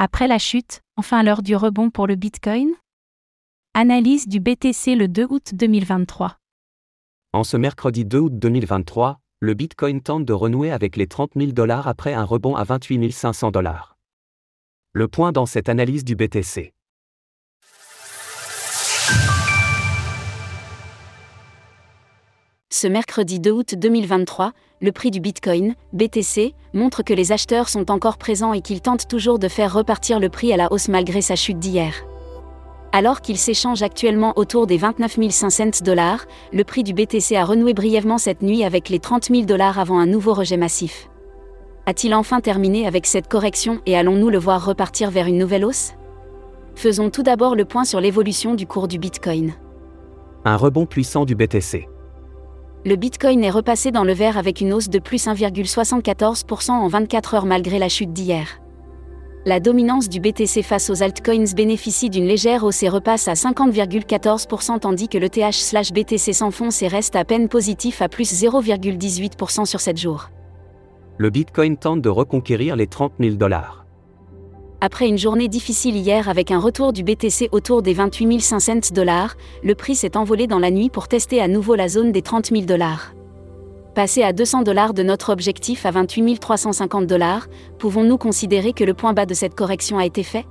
Après la chute, enfin l'heure du rebond pour le Bitcoin? Analyse du BTC le 2 août 2023. En ce mercredi 2 août 2023, le Bitcoin tente de renouer avec les 30 000 dollars après un rebond à 28 500 dollars. Le point dans cette analyse du BTC. Ce mercredi 2 août 2023, le prix du Bitcoin, BTC, montre que les acheteurs sont encore présents et qu'ils tentent toujours de faire repartir le prix à la hausse malgré sa chute d'hier. Alors qu'il s'échange actuellement autour des 29 500 dollars, le prix du BTC a renoué brièvement cette nuit avec les 30 000 dollars avant un nouveau rejet massif. A-t-il enfin terminé avec cette correction et allons-nous le voir repartir vers une nouvelle hausse? Faisons tout d'abord le point sur l'évolution du cours du Bitcoin. Un rebond puissant du BTC le Bitcoin est repassé dans le vert avec une hausse de plus 1,74% en 24 heures malgré la chute d'hier. La dominance du BTC face aux altcoins bénéficie d'une légère hausse et repasse à 50,14% tandis que le TH/BTC s'enfonce et reste à peine positif à plus 0,18% sur 7 jours. Le Bitcoin tente de reconquérir les 30 000 dollars. Après une journée difficile hier avec un retour du BTC autour des 28 500 dollars, le prix s'est envolé dans la nuit pour tester à nouveau la zone des 30 000 dollars. Passé à 200 dollars de notre objectif à 28 350 dollars, pouvons-nous considérer que le point bas de cette correction a été fait?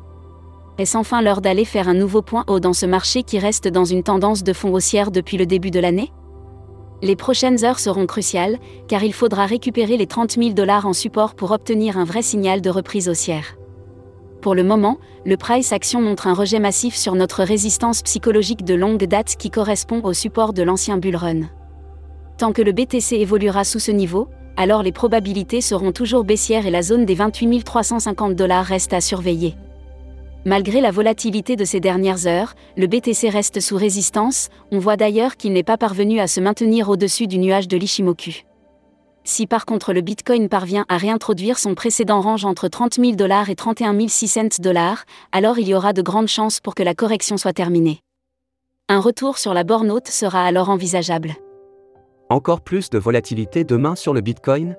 Est-ce enfin l'heure d'aller faire un nouveau point haut dans ce marché qui reste dans une tendance de fond haussière depuis le début de l'année? Les prochaines heures seront cruciales, car il faudra récupérer les 30 000 dollars en support pour obtenir un vrai signal de reprise haussière. Pour le moment, le price action montre un rejet massif sur notre résistance psychologique de longue date qui correspond au support de l'ancien bull run. Tant que le BTC évoluera sous ce niveau, alors les probabilités seront toujours baissières et la zone des 28 350 dollars reste à surveiller. Malgré la volatilité de ces dernières heures, le BTC reste sous résistance, on voit d'ailleurs qu'il n'est pas parvenu à se maintenir au-dessus du nuage de l'Ishimoku. Si par contre le Bitcoin parvient à réintroduire son précédent range entre 30 000 dollars et 31 600 dollars, alors il y aura de grandes chances pour que la correction soit terminée. Un retour sur la borne haute sera alors envisageable. Encore plus de volatilité demain sur le Bitcoin?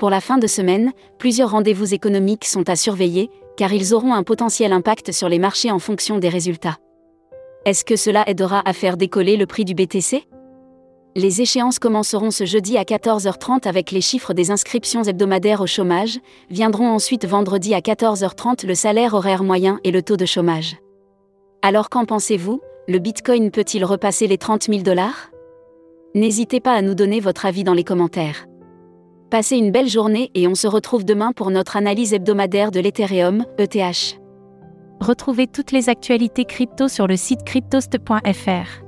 Pour la fin de semaine, plusieurs rendez-vous économiques sont à surveiller, car ils auront un potentiel impact sur les marchés en fonction des résultats. Est-ce que cela aidera à faire décoller le prix du BTC les échéances commenceront ce jeudi à 14h30 avec les chiffres des inscriptions hebdomadaires au chômage, viendront ensuite vendredi à 14h30 le salaire horaire moyen et le taux de chômage. Alors qu'en pensez-vous? Le Bitcoin peut-il repasser les 30 000 dollars? N'hésitez pas à nous donner votre avis dans les commentaires. Passez une belle journée et on se retrouve demain pour notre analyse hebdomadaire de l'Ethereum, ETH. Retrouvez toutes les actualités crypto sur le site cryptost.fr.